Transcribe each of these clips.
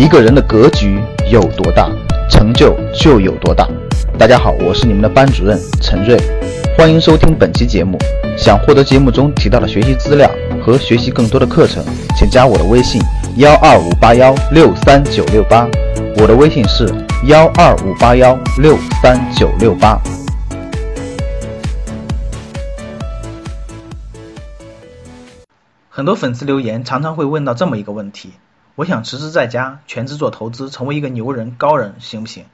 一个人的格局有多大，成就就有多大。大家好，我是你们的班主任陈瑞，欢迎收听本期节目。想获得节目中提到的学习资料和学习更多的课程，请加我的微信幺二五八幺六三九六八。我的微信是幺二五八幺六三九六八。很多粉丝留言常常会问到这么一个问题：我想辞职在家，全职做投资，成为一个牛人、高人，行不行？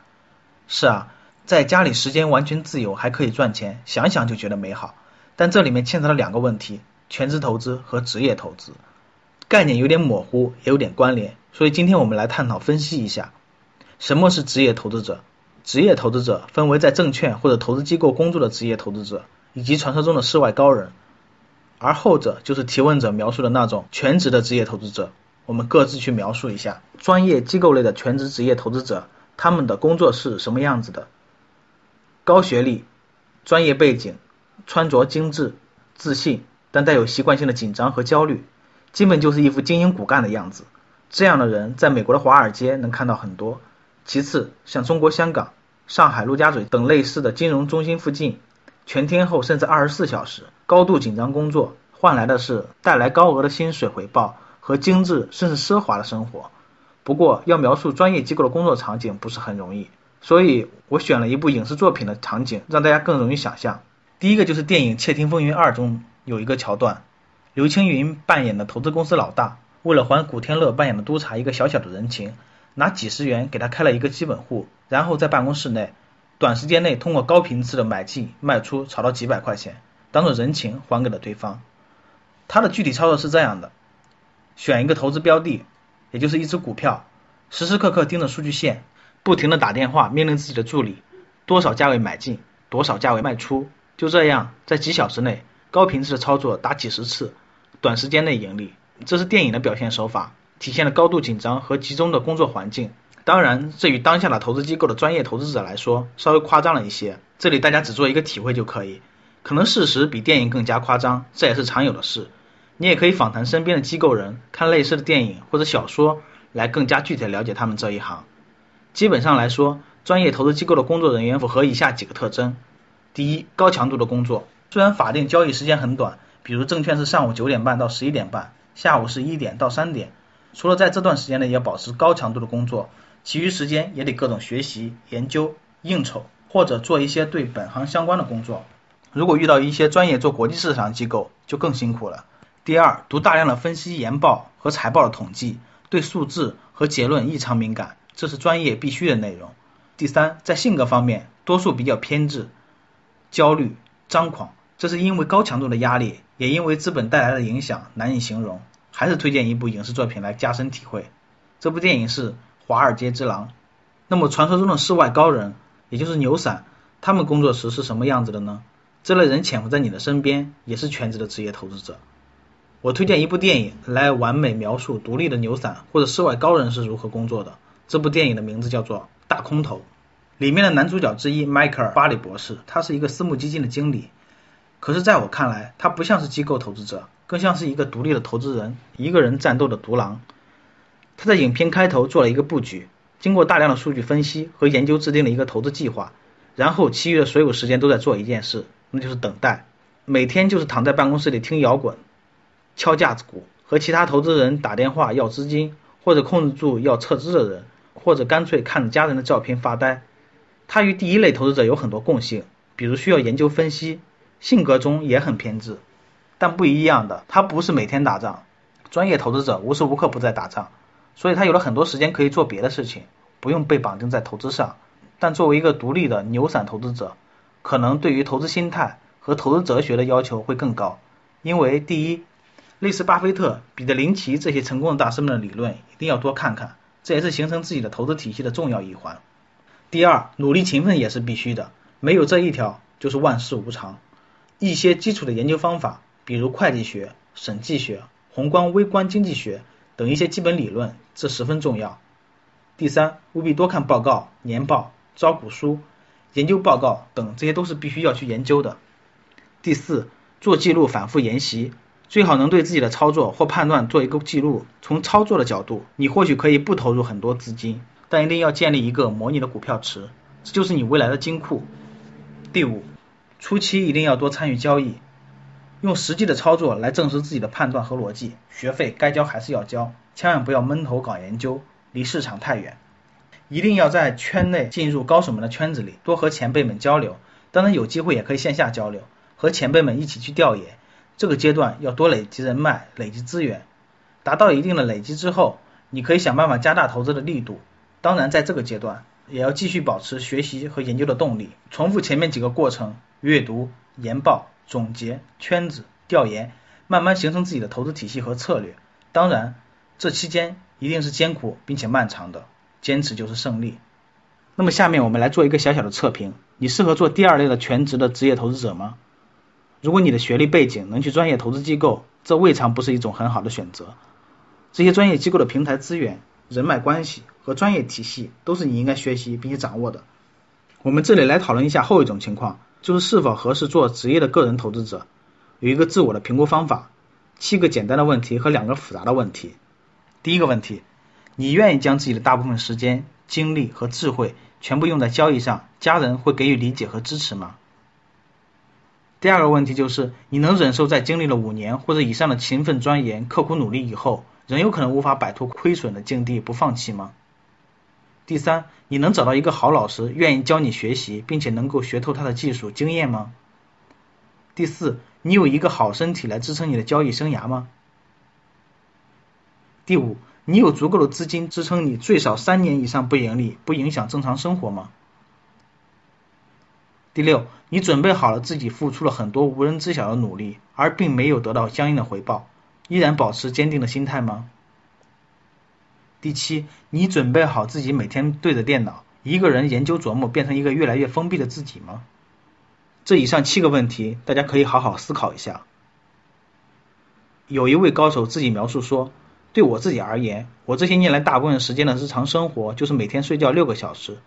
是啊，在家里时间完全自由，还可以赚钱，想想就觉得美好。但这里面牵扯了两个问题：全职投资和职业投资，概念有点模糊，也有点关联。所以今天我们来探讨分析一下，什么是职业投资者？职业投资者分为在证券或者投资机构工作的职业投资者，以及传说中的世外高人。而后者就是提问者描述的那种全职的职业投资者，我们各自去描述一下专业机构类的全职职业投资者，他们的工作是什么样子的？高学历、专业背景、穿着精致、自信，但带有习惯性的紧张和焦虑，基本就是一副精英骨干的样子。这样的人在美国的华尔街能看到很多。其次，像中国香港、上海陆家嘴等类似的金融中心附近。全天候甚至二十四小时高度紧张工作，换来的是带来高额的薪水回报和精致甚至奢华的生活。不过，要描述专业机构的工作场景不是很容易，所以我选了一部影视作品的场景，让大家更容易想象。第一个就是电影《窃听风云二》中有一个桥段，刘青云扮演的投资公司老大，为了还古天乐扮演的督察一个小小的人情，拿几十元给他开了一个基本户，然后在办公室内。短时间内通过高频次的买进卖出炒到几百块钱，当做人情还给了对方。他的具体操作是这样的：选一个投资标的，也就是一只股票，时时刻刻盯着数据线，不停的打电话命令自己的助理，多少价位买进，多少价位卖出。就这样，在几小时内高频次的操作打几十次，短时间内盈利。这是电影的表现手法，体现了高度紧张和集中的工作环境。当然，这与当下的投资机构的专业投资者来说稍微夸张了一些，这里大家只做一个体会就可以。可能事实比电影更加夸张，这也是常有的事。你也可以访谈身边的机构人，看类似的电影或者小说，来更加具体的了解他们这一行。基本上来说，专业投资机构的工作人员符合以下几个特征：第一，高强度的工作，虽然法定交易时间很短，比如证券是上午九点半到十一点半，下午是一点到三点，除了在这段时间内要保持高强度的工作。其余时间也得各种学习、研究、应酬，或者做一些对本行相关的工作。如果遇到一些专业做国际市场机构，就更辛苦了。第二，读大量的分析研报和财报的统计，对数字和结论异常敏感，这是专业必须的内容。第三，在性格方面，多数比较偏执、焦虑、张狂，这是因为高强度的压力，也因为资本带来的影响难以形容。还是推荐一部影视作品来加深体会。这部电影是。华尔街之狼，那么传说中的世外高人，也就是牛散，他们工作时是什么样子的呢？这类人潜伏在你的身边，也是全职的职业投资者。我推荐一部电影来完美描述独立的牛散或者世外高人是如何工作的。这部电影的名字叫做《大空头》，里面的男主角之一迈克尔·巴里博士，他是一个私募基金的经理。可是在我看来，他不像是机构投资者，更像是一个独立的投资人，一个人战斗的独狼。他在影片开头做了一个布局，经过大量的数据分析和研究，制定了一个投资计划，然后其余的所有时间都在做一件事，那就是等待。每天就是躺在办公室里听摇滚、敲架子鼓，和其他投资人打电话要资金，或者控制住要撤资的人，或者干脆看着家人的照片发呆。他与第一类投资者有很多共性，比如需要研究分析，性格中也很偏执。但不一样的，他不是每天打仗，专业投资者无时无刻不在打仗。所以他有了很多时间可以做别的事情，不用被绑定在投资上。但作为一个独立的牛散投资者，可能对于投资心态和投资哲学的要求会更高。因为第一，类似巴菲特、彼得林奇这些成功的大师们的理论一定要多看看，这也是形成自己的投资体系的重要一环。第二，努力勤奋也是必须的，没有这一条就是万事无常。一些基础的研究方法，比如会计学、审计学、宏观微观经济学。等一些基本理论，这十分重要。第三，务必多看报告、年报、招股书、研究报告等，这些都是必须要去研究的。第四，做记录，反复研习，最好能对自己的操作或判断做一个记录。从操作的角度，你或许可以不投入很多资金，但一定要建立一个模拟的股票池，这就是你未来的金库。第五，初期一定要多参与交易，用实际的操作来证实自己的判断和逻辑。学费该交还是要交，千万不要闷头搞研究，离市场太远。一定要在圈内进入高手们的圈子里，多和前辈们交流。当然有机会也可以线下交流，和前辈们一起去调研。这个阶段要多累积人脉、累积资源，达到一定的累积之后，你可以想办法加大投资的力度。当然在这个阶段也要继续保持学习和研究的动力，重复前面几个过程：阅读、研报、总结、圈子、调研，慢慢形成自己的投资体系和策略。当然，这期间一定是艰苦并且漫长的。坚持就是胜利。那么下面我们来做一个小小的测评，你适合做第二类的全职的职业投资者吗？如果你的学历背景能去专业投资机构，这未尝不是一种很好的选择。这些专业机构的平台资源、人脉关系和专业体系都是你应该学习并且掌握的。我们这里来讨论一下后一种情况，就是是否合适做职业的个人投资者。有一个自我的评估方法，七个简单的问题和两个复杂的问题。第一个问题。你愿意将自己的大部分时间、精力和智慧全部用在交易上，家人会给予理解和支持吗？第二个问题就是，你能忍受在经历了五年或者以上的勤奋钻研、刻苦努力以后，仍有可能无法摆脱亏损的境地不放弃吗？第三，你能找到一个好老师，愿意教你学习，并且能够学透他的技术经验吗？第四，你有一个好身体来支撑你的交易生涯吗？第五。你有足够的资金支撑你最少三年以上不盈利，不影响正常生活吗？第六，你准备好了自己付出了很多无人知晓的努力，而并没有得到相应的回报，依然保持坚定的心态吗？第七，你准备好自己每天对着电脑一个人研究琢磨，变成一个越来越封闭的自己吗？这以上七个问题，大家可以好好思考一下。有一位高手自己描述说。对我自己而言，我这些年来大部分时间的日常生活就是每天睡觉六个小时，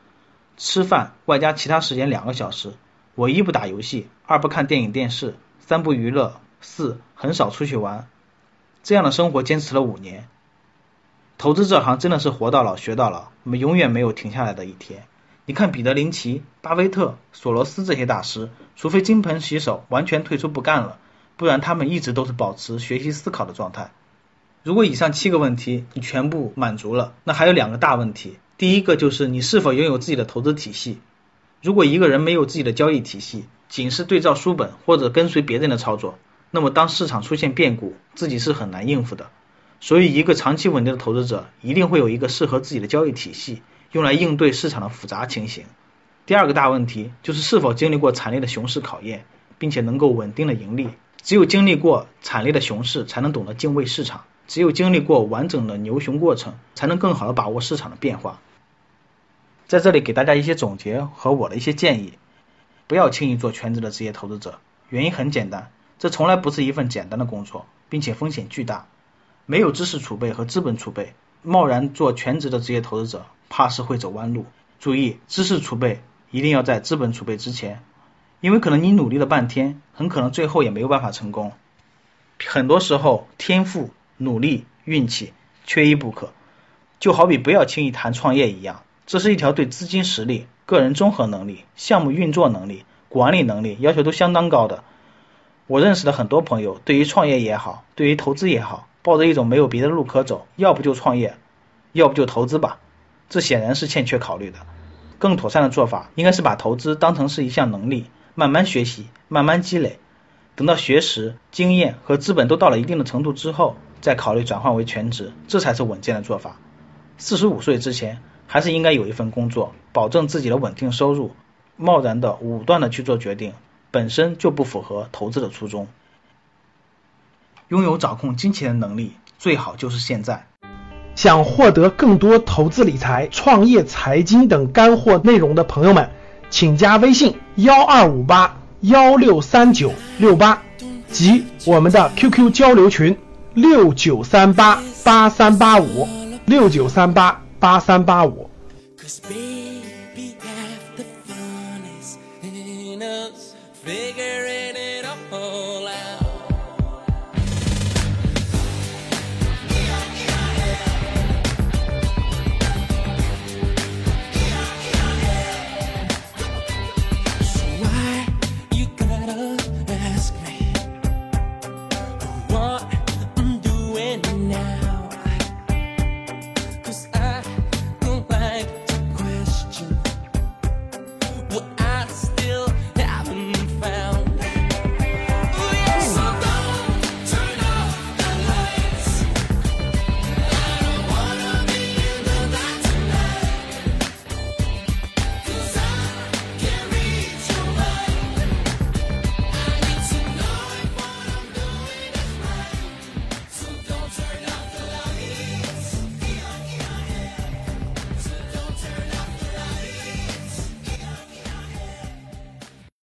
吃饭外加其他时间两个小时。我一不打游戏，二不看电影电视，三不娱乐，四很少出去玩。这样的生活坚持了五年。投资这行真的是活到老学到老，我们永远没有停下来的一天。你看彼得林奇、巴菲特、索罗斯这些大师，除非金盆洗手完全退出不干了，不然他们一直都是保持学习思考的状态。如果以上七个问题你全部满足了，那还有两个大问题。第一个就是你是否拥有自己的投资体系。如果一个人没有自己的交易体系，仅是对照书本或者跟随别人的操作，那么当市场出现变故，自己是很难应付的。所以，一个长期稳定的投资者一定会有一个适合自己的交易体系，用来应对市场的复杂情形。第二个大问题就是是否经历过惨烈的熊市考验，并且能够稳定的盈利。只有经历过惨烈的熊市，才能懂得敬畏市场。只有经历过完整的牛熊过程，才能更好的把握市场的变化。在这里给大家一些总结和我的一些建议：不要轻易做全职的职业投资者。原因很简单，这从来不是一份简单的工作，并且风险巨大。没有知识储备和资本储备，贸然做全职的职业投资者，怕是会走弯路。注意，知识储备一定要在资本储备之前，因为可能你努力了半天，很可能最后也没有办法成功。很多时候，天赋。努力、运气缺一不可，就好比不要轻易谈创业一样，这是一条对资金实力、个人综合能力、项目运作能力、管理能力要求都相当高的。我认识的很多朋友，对于创业也好，对于投资也好，抱着一种没有别的路可走，要不就创业，要不就投资吧，这显然是欠缺考虑的。更妥善的做法，应该是把投资当成是一项能力，慢慢学习，慢慢积累，等到学识、经验和资本都到了一定的程度之后。再考虑转换为全职，这才是稳健的做法。四十五岁之前，还是应该有一份工作，保证自己的稳定收入。贸然的、武断的去做决定，本身就不符合投资的初衷。拥有掌控金钱的能力，最好就是现在。想获得更多投资理财、创业财经等干货内容的朋友们，请加微信幺二五八幺六三九六八及我们的 QQ 交流群。六九三八八三八五，六九三八八三八五。now.